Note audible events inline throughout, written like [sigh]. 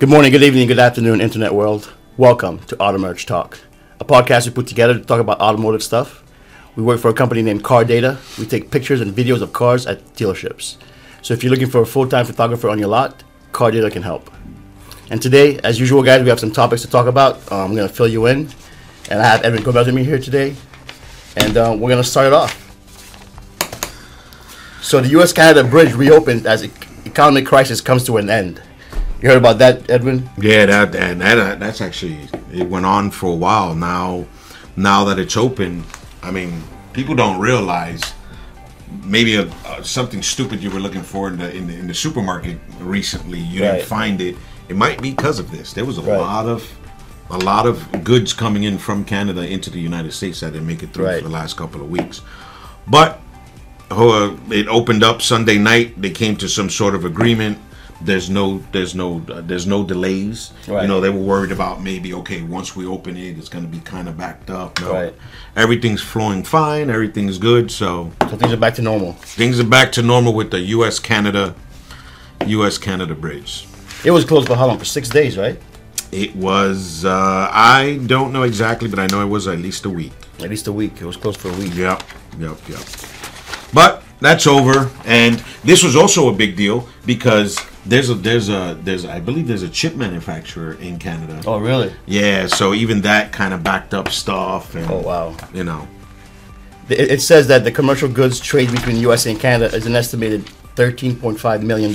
Good morning, good evening, good afternoon, internet world. Welcome to Auto Talk, a podcast we put together to talk about automotive stuff. We work for a company named Car Data. We take pictures and videos of cars at dealerships. So if you're looking for a full-time photographer on your lot, Car Data can help. And today, as usual, guys, we have some topics to talk about. Uh, I'm going to fill you in, and I have Edwin Gomez with me here today, and uh, we're going to start it off. So the U.S.-Canada bridge reopened as economic crisis comes to an end. You heard about that, Edwin? Yeah, that and that that's actually it went on for a while now. Now that it's open, I mean, people don't realize maybe a, uh, something stupid you were looking for in the in the, in the supermarket recently. You Right. didn't find it. It might be because of this. There was a Right. lot of a lot of goods coming in from Canada into the United States that didn't make it through Right. for the last couple of weeks. But uh, it opened up Sunday night. They came to some sort of agreement. There's no, there's no, uh, there's no delays. Right. You know, they were worried about maybe okay, once we open it, it's going to be kind of backed up. No, Right. everything's flowing fine. Everything's good. So So things are back to normal. things are back to normal with the U.S. Canada, U.S. Canada bridge. It was closed for how long? For six days, right? It was, uh, I don't know exactly, but I know it was at least a week. At least a week. It was closed for a week. Yep, yep, yep. But that's over, and this was also a big deal because there's a there's a there's I believe there's a chip manufacturer in Canada. Oh, really? Yeah, so even that kind of backed up stuff, and Oh, wow. you know, It, it says that the commercial goods trade between the U.S. and Canada is an estimated $13.5 million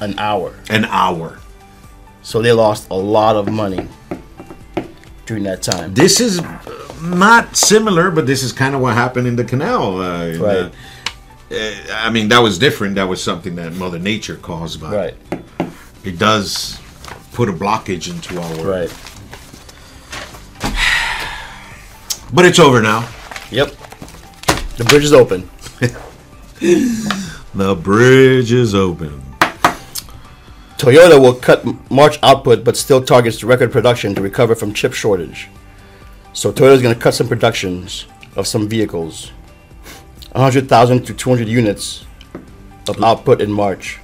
an hour. an hour. So they lost a lot of money during that time. This is not similar, but this is kind of what happened in the canal. Uh, Right. the- uh, Eh, I mean, that was different. That was something that Mother Nature caused, but Right, it does put a blockage into our. right. [sighs] But it's over now. Yep. The bridge is open. [laughs] The bridge is open. Toyota will cut March output but still targets record production to recover from chip shortage. So Toyota is going to cut some productions of some vehicles. 100,000 to 200 units of output in March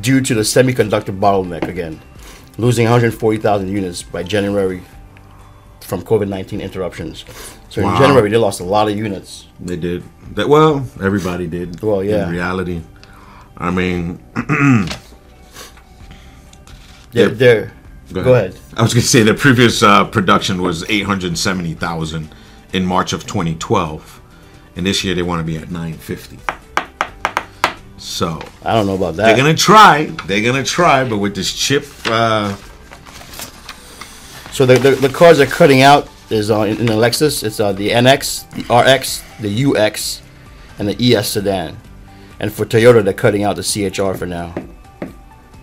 due to the semiconductor bottleneck again, losing 140,000 units by January from COVID-19 interruptions. So in January they lost a lot of units. They did. That well, everybody did. Well, yeah. In reality, I mean, [clears throat] They're, Yeah. they're go ahead. I was going to say the previous uh, production was eight hundred seventy thousand in March of twenty twelve, and this year they want to be at nine fifty. So I don't know about that. they're gonna try. They're gonna try, but with this chip, uh, So the, the, the cars they're cutting out is uh, in, the Lexus. It's uh, the NX, the RX, the UX, and the ES sedan. And for Toyota, they're cutting out the CHR for now.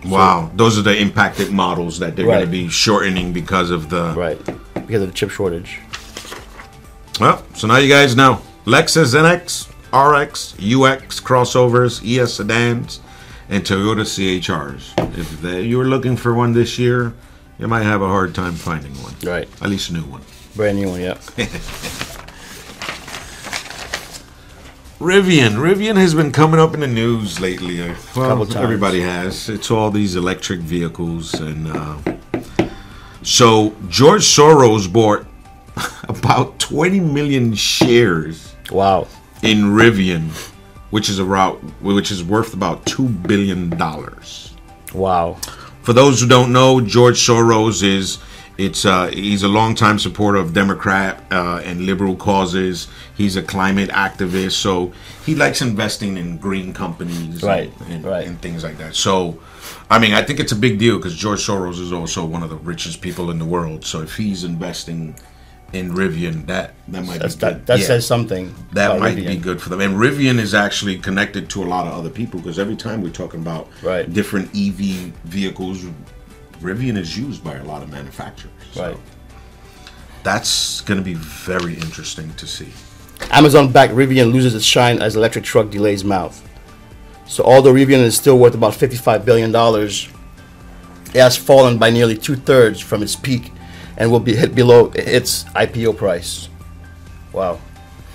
wow, those are the impacted models that they're Right. gonna be shortening because of the. Right, because of the chip shortage. Well, so now you guys know Lexus NX, RX, UX crossovers, ES sedans, and Toyota CHRs. If they, you were looking for one this year, you might have a hard time finding one. Right, At least a new one. brand new one. Yeah. [laughs] Rivian. Rivian has been coming up in the news lately. Well, everybody has. It's all these electric vehicles, and uh, so George Soros bought [laughs] about 20 million shares Wow. in Rivian, which is about which is worth about two billion dollars. Wow. For those who don't know, George Soros is it's uh, he's a longtime supporter of Democrat uh, and liberal causes. He's a climate activist, so he likes investing in green companies, Right, and, and, right. and things like that. So, I mean, I think it's a big deal because George Soros is also one of the richest people in the world. So, if he's investing in Rivian, that that might That's, be good. that that Yeah says something. that about might Rivian. be good for them. And Rivian is actually connected to a lot of other people because every time we're talking about Right. different EV vehicles, Rivian is used by a lot of manufacturers. So Right. That's going to be very interesting to see. Amazon backed Rivian loses its shine as electric truck delays mouth. So although Rivian is still worth about $55 billion, it has fallen by nearly two thirds from its peak and will be hit below its IPO price. Wow.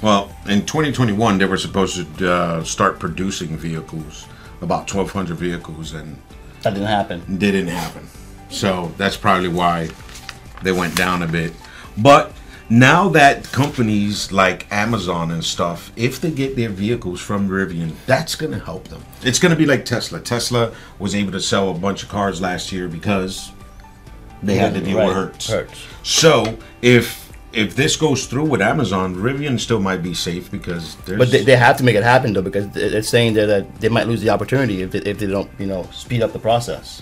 Well, in 2021, they were supposed to uh, start producing vehicles, about 1,200 vehicles, and That didn't happen. it didn't happen. So that's probably why they went down a bit. But now that companies like Amazon and stuff, if they get their vehicles from Rivian, that's going to help them. It's going to be like Tesla. Tesla was able to sell a bunch of cars last year because they had to deal Right. with Hertz. Hertz. So if if this goes through with Amazon, Rivian still might be safe because there's But they, they have to make it happen though, because it- it's saying that, that they might lose the opportunity if they, if they don't, you know, speed up the process.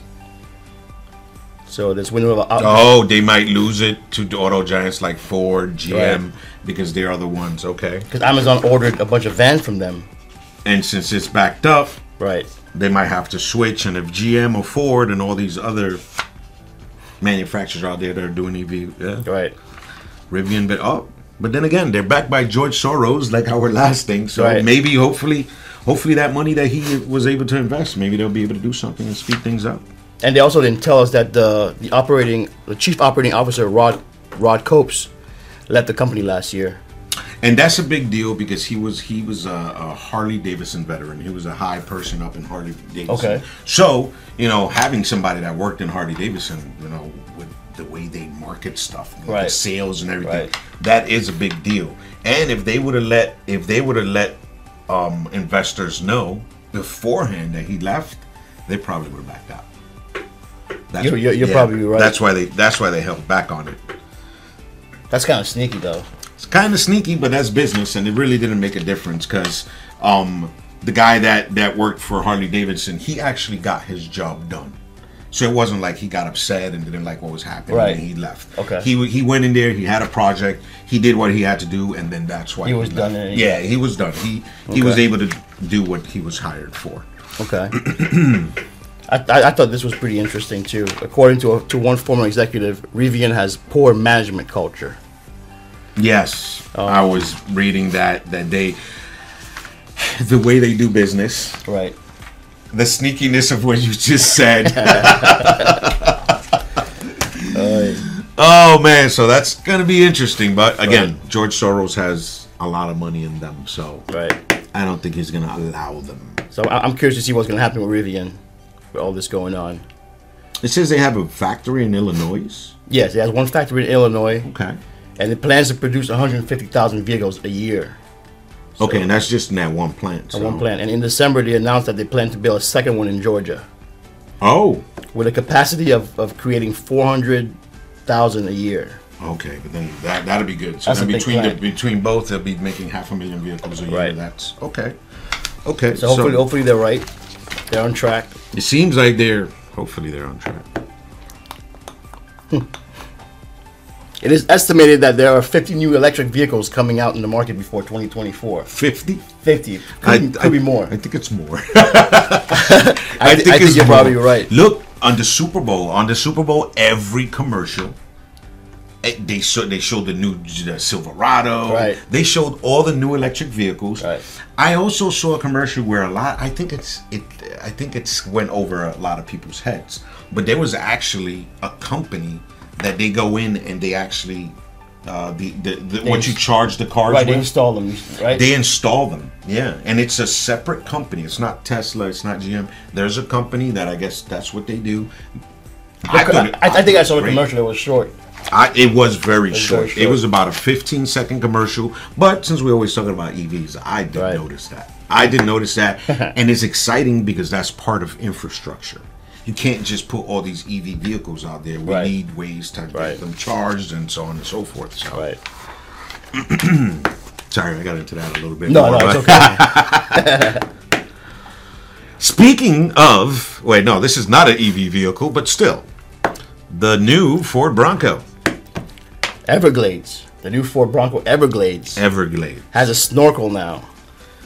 So this window of op- Oh, they might lose it to auto giants like Ford, GM, Right. because they are the ones. Okay, because Amazon ordered a bunch of vans from them, and since it's backed up, right? they might have to switch. And if GM or Ford and all these other manufacturers out there that are doing EV, yeah, Right. Rivian, but oh, but then again, they're backed by George Soros, like our [laughs] last thing. So Right. maybe, hopefully, hopefully that money that he was able to invest, maybe they'll be able to do something and speed things up. And they also didn't tell us that the the operating the chief operating officer Rod Rod Copes left the company last year. And that's a big deal because he was he was a, a Harley Davidson veteran. He was a high person up in Harley Davidson. Okay. So you know, having somebody that worked in Harley Davidson, you know, with the way they market stuff, with the Right. sales and everything, Right. that is a big deal. And if they would have let if they would have let um, investors know beforehand that he left, they probably would have backed out. That's, You're- you're- you're probably right. That's why they that's why they held back on it. That's kind of sneaky though. It's kind of sneaky, but that's business, and it really didn't make a difference because um, the guy that that worked for Harley Davidson, he actually got his job done. So it wasn't like he got upset and didn't like what was happening Right. and he left. Okay. He he went in there, he had a project, he did what he had to do, and then that's why He was left. done Yeah, he was done. He he was able to do what he was hired for. Okay. [clears throat] I, I, I thought this was pretty interesting too. According to a, to one former executive, Rivian has poor management culture. Yes, Oh. I was reading that that they [sighs] the way they do business Right. the sneakiness of what you just said. [laughs] [laughs] oh man, so that's gonna be interesting. But again, George Soros has a lot of money in them, so Right. I don't think he's gonna allow them. So I'm curious to see what's going to happen with Rivian with all this going on. It says they have a factory in Illinois. Yes, it has one factory in Illinois, Okay. And it plans to produce 150,000 vehicles a year. Okay, and that's just in that one plant. so- One plant, and in December they announced that they plan to build a second one in Georgia Oh, with a capacity of, of creating 400,000 a year. okay, but then that that'll be good. So That's then a big between the, between both, they'll be making half a million vehicles a year. Right. That's okay. Okay. So hopefully, hopefully they're right. They're on track. It seems like they're hopefully they're on track. Hmm. It is estimated that there are 50 new electric vehicles coming out in the market before 2024. Fifty. 50 could, be, could be more. I think it's more. I, [laughs] I think you're probably right. Look on the Super Bowl. On the Super Bowl, every commercial. eh, They showed they showed the new the Silverado. Right. They showed all the new electric vehicles. Right. I also saw a commercial where a lot. I think it's it. I think it's went over a lot of people's heads. But there was actually a company that they go in and they actually uh, the, the, the what you charge the cars Right, they install them, right? They install them, yeah, and it's a separate company. It's not Tesla. It's not GM. There's a company that I guess that's what they do. I, it- I, I think I saw great. commercial. It was short. I, it was very was short. very It was about a 15 second commercial. But since we're always talking about EVs, I did Right. notice that. I didn't notice that, [laughs] and it's exciting because that's part of infrastructure. You can't just put all these EV vehicles out there. We Right. need ways to Right. get them charged and so on and so forth. So, Right. [clears throat] sorry, I got into that a little bit. No, more, no, it's okay. [laughs] Speaking of, wait, no, this is not an EV vehicle, but still, the new Ford Bronco Everglades, the new Ford Bronco Everglades, Everglades. has a snorkel now.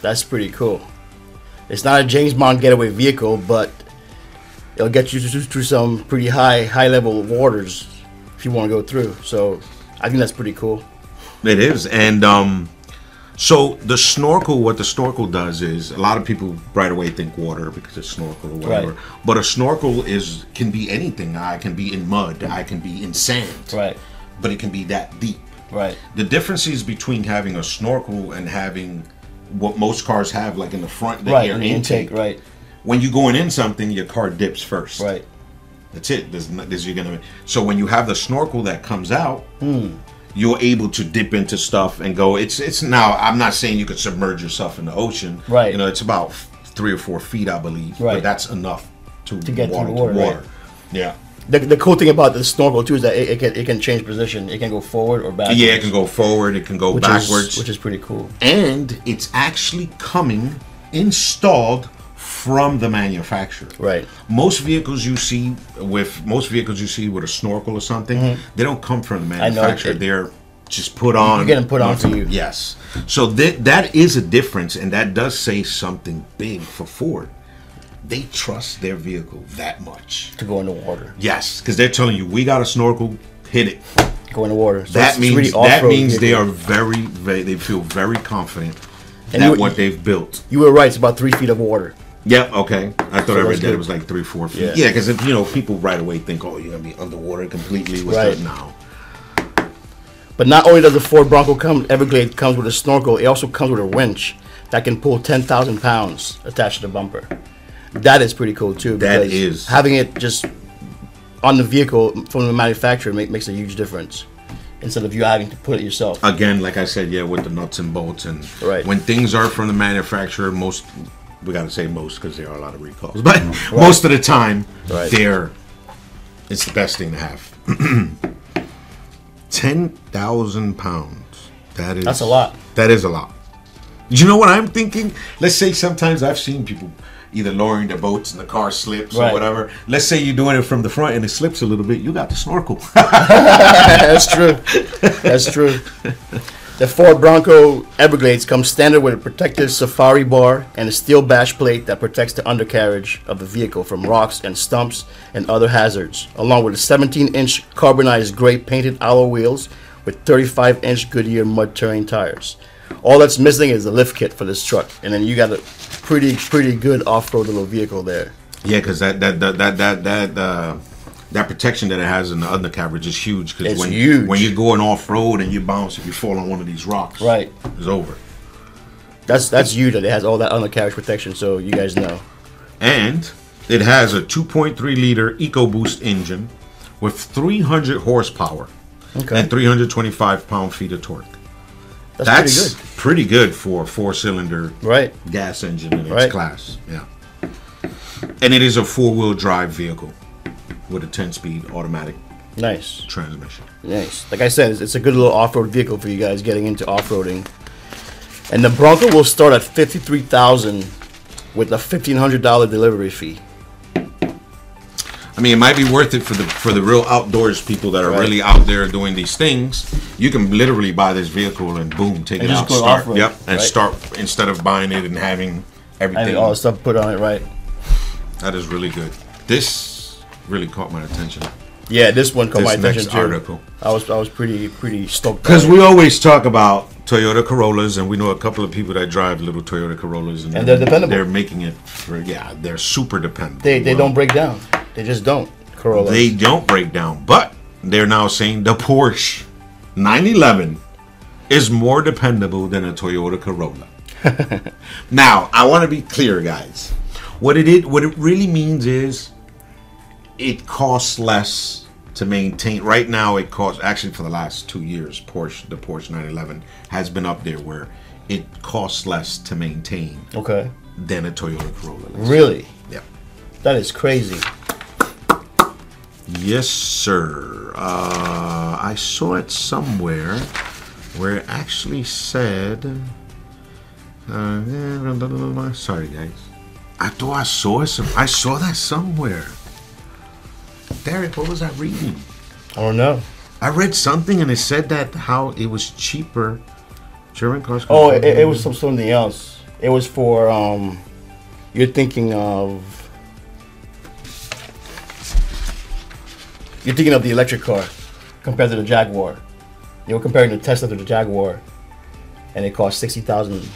That's pretty cool. It's not a James Bond getaway vehicle, but it'll get you through, some pretty high high level waters if you want to go through. So I think that's pretty cool. It is, and um, so the snorkel. What the snorkel does is a lot of people right away think water because it's snorkel or whatever. Right. But a snorkel is can be anything. I can be in mud. I can be in sand. Right. But it can be that deep. Right. The differences between having a snorkel and having what most cars have, like in the front, the Right. air in the intake. intake. Right. When you're going in something, your car dips first. Right. That's it. There's, there's you're gonna. So when you have the snorkel that comes out, Hmm. you're able to dip into stuff and go. It's it's now. I'm not saying you could submerge yourself in the ocean. Right. You know, it's about three or four feet, I believe. Right. But that's enough to, To get through water the water, to water. right. Yeah. The, the cool thing about the snorkel too is that it, it can it can change position. It can go forward or backwards. Yeah, it can go forward. It can go which backwards. is, which is pretty cool. and it's actually coming installed from the manufacturer. Right. Most vehicles you see with most vehicles you see with a snorkel or something, they don't come from the Mm-hmm. Manufacturer. it- They're just put on. You're getting put on for you. Yes. So that that is a difference, and that does say something big for Ford. They trust their vehicle that much. To go into water. Yes, because they're telling you we got a snorkel, hit it. Go into water. So that means really that means they are very, very they feel very confident And that you- what they've built. You were right. It's about three feet of water. Yeah, okay. I thought So I read that good. it was like three, four feet. Yeah. Yeah, because if you know people right away think, oh, you're gonna be underwater completely with Right. the now. But not only does the Ford Bronco come, Everglade comes with a snorkel. It also comes with a winch that can pull ten thousand pounds attached to the bumper. That is pretty cool too. That because having it just on the vehicle from the manufacturer make, makes a huge difference instead of you having to put it yourself. Again, like I said, yeah, with the nuts and bolts and Right. when things are from the manufacturer, most we gotta say most because there are a lot of recalls, but [laughs] most of the time, Right. they're it's the best thing to have. [clears throat] Ten thousand pounds. That is That's a lot. That is a lot. You know what I'm thinking? Let's say sometimes I've seen people either lowering their boats and the car slips Right. or whatever. Let's say you're doing it from the front and it slips a little bit. You got the snorkel. [laughs] That's true. That's true. The Ford Bronco Everglades comes standard with a protective safari bar and a steel bash plate that protects the undercarriage of the vehicle from rocks and stumps and other hazards, along with 17-inch carbonized gray painted alloy wheels with 35-inch Goodyear mud terrain tires. All that's missing is the lift kit for this truck, and then you got a pretty pretty good off-road little vehicle there. yeah, because that that that that that that, uh, that protection that it has in the undercarriage is huge. Because when huge. when you're going off road and you bounce, if you fall on one of these rocks, Right. it's over. That's that's you that it has all that undercarriage protection, so you guys know. And it has a 2.3 liter EcoBoost engine with 300 horsepower Okay, and 325 pound feet of torque. that's, That's pretty good. pretty good for a four cylinder right? gas engine in its Right. class. Yeah. And it is a four wheel drive vehicle with a 10 speed automatic Nice. transmission. Nice. Like I said, it's, it's a good little off-road vehicle for you guys getting into off-roading. And the Bronco will start at fifty-three thousand, with a fifteen hundred dollar delivery fee. I mean, it might be worth it for the for the real outdoors people that are Right. really out there doing these things. You can literally buy this vehicle and boom, take And it out, start. Yep, and right? start instead of buying it and having everything. mean, all the stuff put on it, right? That is really good. This really caught my attention. Yeah, this one caught This my next attention too. article. I was I was pretty pretty stoked. Because we always talk about Toyota Corollas, and we know a couple of people that drive little Toyota Corollas, And they're dependable. They're making it for yeah, they're super dependable. they they Well, don't break down. They just don't. Corolla. They don't break down, but they're now saying the Porsche 911 is more dependable than a Toyota Corolla. [laughs] now, I want to be clear, guys. What it is, what it really means is, it costs less to maintain. Right now, it costs actually for the last two years. Porsche, the Porsche 911 has been up there where it costs less to maintain okay. than a Toyota Corolla. Really, Yeah. that is crazy. Yes, sir. Uh, I saw it somewhere where it actually said. Uh, sorry, guys. I thought I saw. Some, I saw that somewhere. Derek, what was I reading? I don't know. I read something and it said that how it was cheaper. German cars. Oh, it, it was some something else. It was for um. You're thinking of. You're thinking of the electric car compared to the Jaguar. You were comparing the Tesla to the Jaguar, and it cost sixty thousand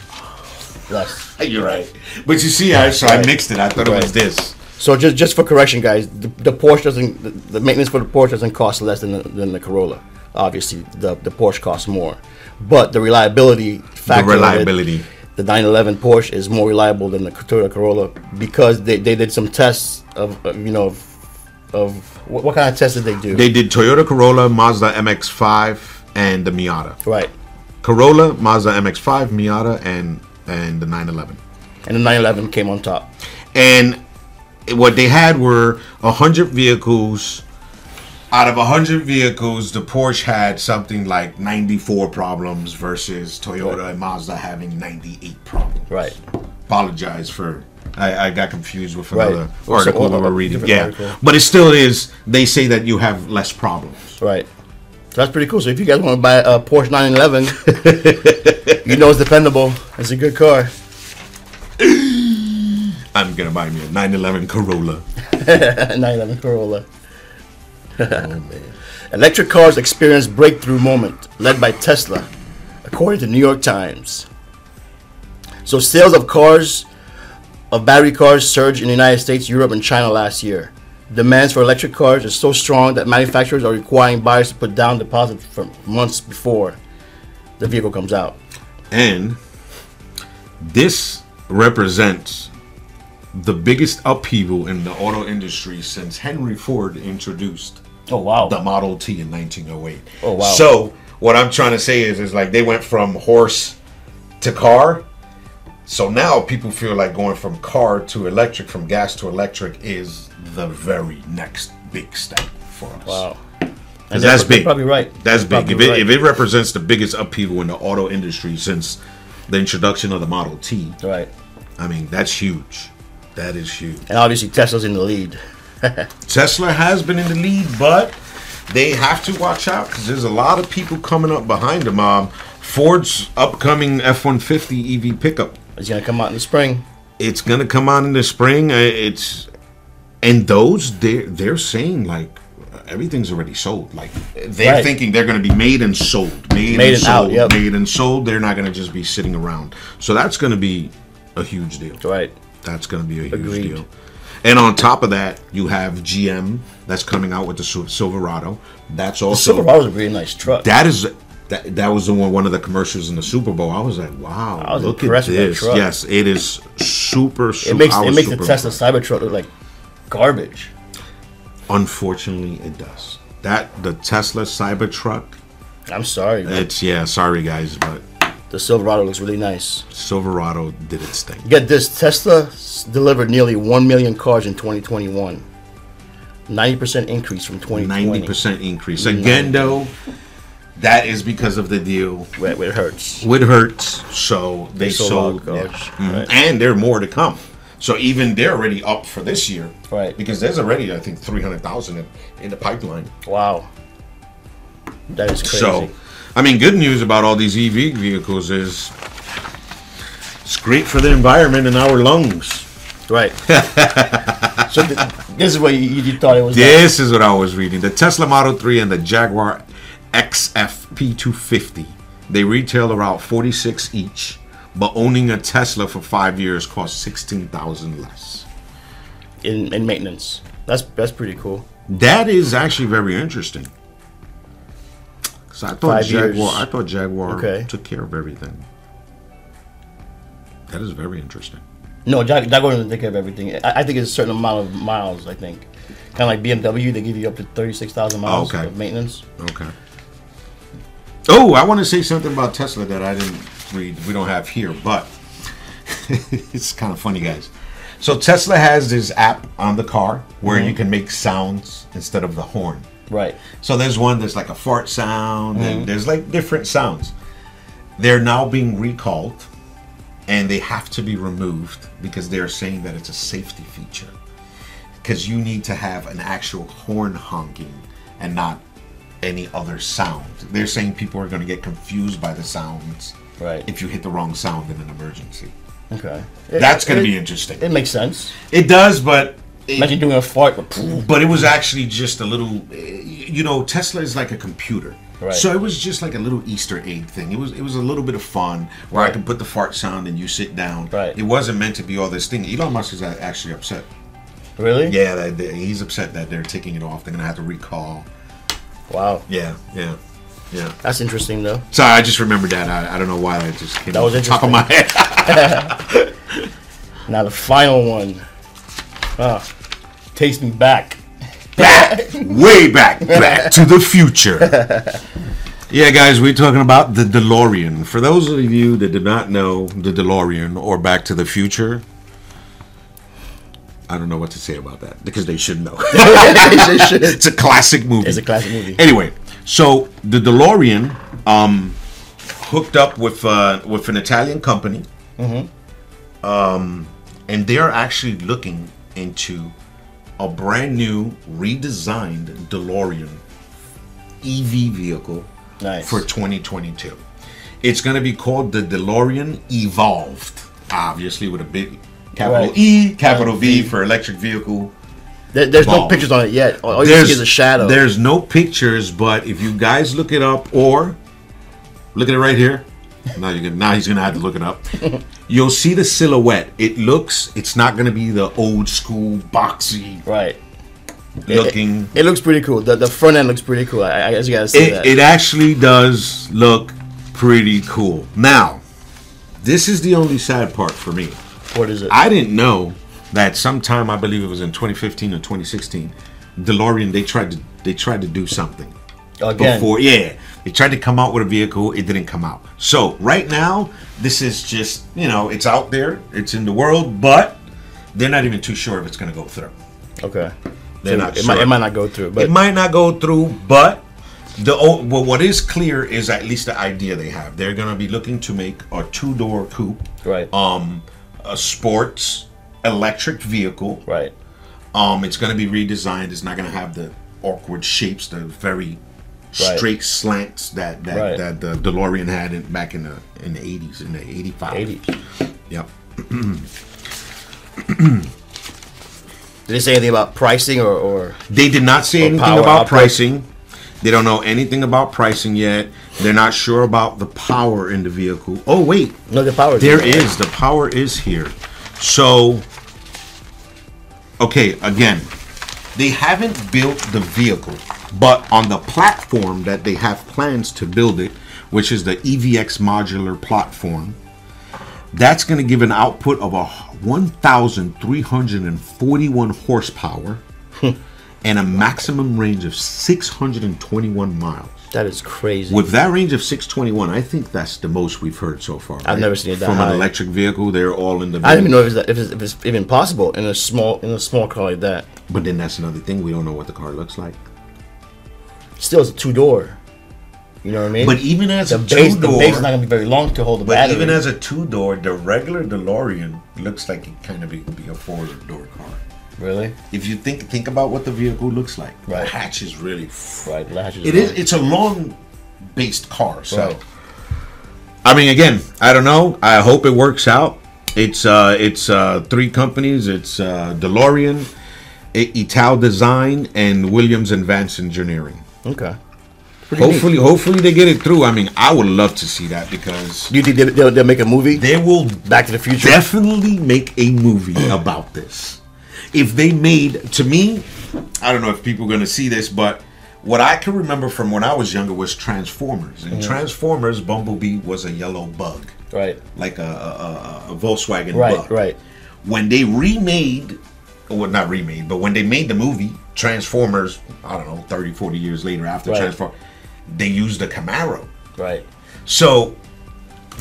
less. You're right. But you see, I so I mixed it. I thought it was this. So just just for correction, guys, the, the Porsche doesn't the, the maintenance for the Porsche doesn't cost less than the, than the Corolla. Obviously, the the Porsche costs more, but the reliability factor. it- reliability. the 911 Porsche is more reliable than the Toyota Corolla because they, they did some tests of, of, you know of, of what, what kind of tests did they do? They did Toyota Corolla, Mazda MX-5, and the Miata. right. Corolla, Mazda MX-5, Miata, and and the 911. And the 911 came on top. And what they had were hundred vehicles. Out of hundred vehicles, the Porsche had something like 94 problems versus Toyota Right. and Mazda having 98 problems. Right. Apologize for. I, I got confused with another So, article we uh, were reading. Yeah, article. but it still is. They say that you have less problems. Right. So that's pretty cool. So if you guys want to buy a Porsche 911, [laughs] you know it's dependable. It's a good car. I'm gonna buy me a 911 Corolla. [laughs] 911 Corolla. oh [laughs] man. Electric cars experience breakthrough moment led by Tesla, according to New York Times. So sales of cars, of battery cars, surged in the United States, Europe, and China last year. Demands for electric cars is so strong that manufacturers are requiring buyers to put down deposits for months before the vehicle comes out. And this represents the biggest upheaval in the auto industry since Henry Ford introduced Oh wow! the Model T in 1908. Oh, wow. So what I'm trying to say is, is like they went from horse to car. So now people feel like going from car to electric, from gas to electric, is the very next big step for us. Wow. Because that's big. Probably right. That's They're big. If it, right. if it represents the biggest upheaval in the auto industry since the introduction of the Model T, right. I mean, that's huge. That is huge. And obviously Tesla's in the lead. [laughs] Tesla has been in the lead, but they have to watch out because there's a lot of people coming up behind them. Um, Ford's upcoming F 150 EV pickup. It's gonna come out in the spring. It's going to come out in the spring. Uh, It's and those they're they're saying like everything's already sold. Like they're Right. thinking they're going to be made and sold, made, Made and and out, sold, yep. made and sold. They're not going to just be sitting around. So that's going to be a huge deal. Right. That's going to be a huge Agreed. deal. And on top of that, you have GM that's coming out with the Silverado. That's also Silverado's a really nice truck. that is that, that was the one one of the commercials in the Super Bowl. I was like, wow, I was look at this. truck. Yes, it is super. super it makes it makes the Tesla. Cybertruck look like garbage. Unfortunately, it does. That the Tesla Cybertruck. I'm sorry, but It's yeah. Sorry guys, but the Silverado looks really nice. Silverado did its thing. Get this: Tesla delivered nearly one million cars in 2021. 90% increase from 2020. Ninety percent increase again, though. That is because of the deal Where, where it hurts. with Hertz. So they They sold sold, yeah. right. Mm-hmm. and there are more to come. So even they're already up for this year, Right. Because there's already I think three hundred thousand in, in the pipeline. Wow. That is crazy. So, I mean, good news about all these EV vehicles is it's great for the environment and our lungs. right. [laughs] so th- this is what you, you thought it was. This is what I was reading. The Tesla Model 3 and the Jaguar XF P250. They retail around 46 each, but owning a Tesla for 5 years costs 16,000 less. in, in maintenance. That's that's pretty cool. That is actually very interesting. Cuz I thought Five Jaguar years. I thought Jaguar Okay. took care of everything. That is very interesting. No, Jag- Jaguar doesn't take care of everything. I, I think it's a certain amount of miles. I think, kind of like BMW, they give you up to thirty six thousand miles Okay. of maintenance. Okay. Oh, I want to say something about Tesla that I didn't read. We don't have here, but [laughs] it's kind of funny, guys. So Tesla has this app on the car where mm-hmm. you can make sounds instead of the horn. Right. So there's one that's like a fart sound, and mm-hmm. there's like different sounds. They're now being recalled, and they have to be removed because they're saying that it's a safety feature. Because you need to have an actual horn honking and not any other sound. They're saying people are going to get confused by the sounds Right. if you hit the wrong sound in an emergency. Okay. That's going to be interesting. It makes sense. It does, but it- Imagine doing a fart. But but it was actually just a little eh, you know tesla is like a computer Right. so it was just like a little easter egg thing it was it was a little bit of fun where i Right. could put the fart sound and you sit down Right. it wasn't meant to be all this thing elon musk is actually upset really? yeah he's upset that they're taking it off they're gonna have to recall Wow. yeah yeah yeah That's interesting though. sorry i just remembered that i, I don't know why I just came That was the top of my head [laughs] Now the final one. Ah, takes me back. back, [laughs] way back, back to the future. Yeah, guys, we're talking about the DeLorean. For those of you that did not know the DeLorean or Back to the Future, I don't know what to say about that because they should know. [laughs] it's a classic movie. It's a classic movie. Anyway, so the DeLorean um, hooked up with uh, with an Italian company, um, and they're actually looking into a brand new, redesigned DeLorean EV vehicle Nice. for 2022. It's going to be called the DeLorean Evolved, obviously with a big capital Right. E, capital V for electric vehicle. There, there's no pictures on it yet. All all you see is a shadow. There's no pictures, but if you guys look it up or look at it right here. Now you can now he's gonna have to look it up. [laughs] You'll see the silhouette. It looks it's not gonna be the old school boxy Right. looking. It looks pretty cool. The, the front end looks pretty cool. I, I guess you gotta say that. It, it actually does look pretty cool. Now, this is the only sad part for me. what is it? I didn't know that sometime I believe it was in 2015 or 2016, DeLorean they tried to they tried to do something Again. before. Yeah, they tried to come out with a vehicle. It didn't come out. So right now, this is just you know it's out there, it's in the world, but they're not even too sure if it's going to go through. Okay. They're So not it, sure. might, it might not go through, but it might not go through, but the well, what is clear is at least the idea they have. They're going to be looking to make a two door coupe, right, um, a sports electric vehicle. right, Um, it's going to be redesigned. It's not going to have the awkward shapes, the very Right. straight slants that that, Right. that the DeLorean had in, back in the in the eighties, in the eighty five. 80s. Yep. Did they say anything about pricing or, or They did not say anything about output. pricing. They don't know anything about pricing yet. They're not sure about the power in the vehicle. Oh wait, no the power? there is the power is here. So okay, again, they haven't built the vehicle, but on the platform that they have plans to build it, which is the EVX modular platform, that's going to give an output of a 1,341 horsepower hmm. and a maximum range of 621 miles. That is crazy. With that range of 621, I think that's the most we've heard so far. right? I've never seen it that from high. an electric vehicle. They're all in the. I don't even know if it's, if it's, if it's even possible in a small in a small car like that. But then that's another thing. We don't know what the car looks like. Still, it's a two door. You know what I mean? But even as the a base, two the base is not gonna be very long to hold the but battery. even as a two door, the regular DeLorean looks like it kind of be, be a four door car. really, If you think think about what the vehicle looks like, the hatch is really. right? Latches It on. is. It's a long based car. So, Right. I mean, again, I don't know. I hope it works out. It's uh, it's uh, three companies. It's uh, DeLorean, Italdesign, and Williams Advanced Engineering. Okay. Pretty neat. Hopefully, hopefully they get it through. I mean, I would love to see that because you think they- they'll, they'll make a movie? they will Back to the Future. definitely make a movie [clears throat] about this. If they made, to me, I don't know if people are going to see this, but what I can remember from when I was younger was Transformers. And mm-hmm. Transformers, Bumblebee was a yellow bug, Right. like a, a, a, a Volkswagen Right. bug. Right. When they remade, well, not remade, but when they made the movie Transformers, I don't know, 30, 40 years later after Right. Transform, they used the Camaro. Right. So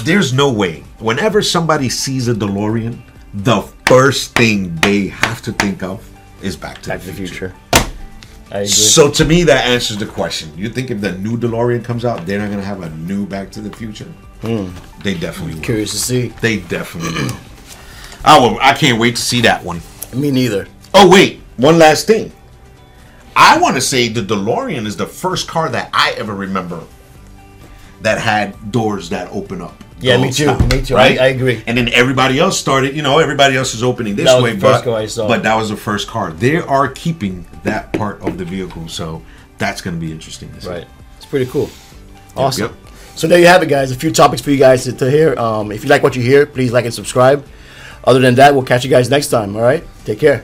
there's no way. Whenever somebody sees a DeLorean, the first thing they have to think of is Back to, Back the, to the future. Future. I agree. So to me, that answers the question. You think if the new DeLorean comes out, they're not gonna have a new Back to the Future? Hmm. They definitely will. Curious to see. They definitely will. I will. I can't wait to see that one. Me neither. Oh wait, one last thing. I want to say the DeLorean is the first car that I ever remember that had doors that open up. Yeah, me too, me too. I- I agree. And then everybody else started. You know, everybody else is opening this way, but but that was the first car. They are keeping that part of the vehicle, so that's going to be interesting. To see. Right. It's pretty cool. Awesome. yep. So there you have it, guys. A few topics for you guys to, to hear. Um, if you like what you hear, please like and subscribe. Other than that, we'll catch you guys next time. All right. Take care.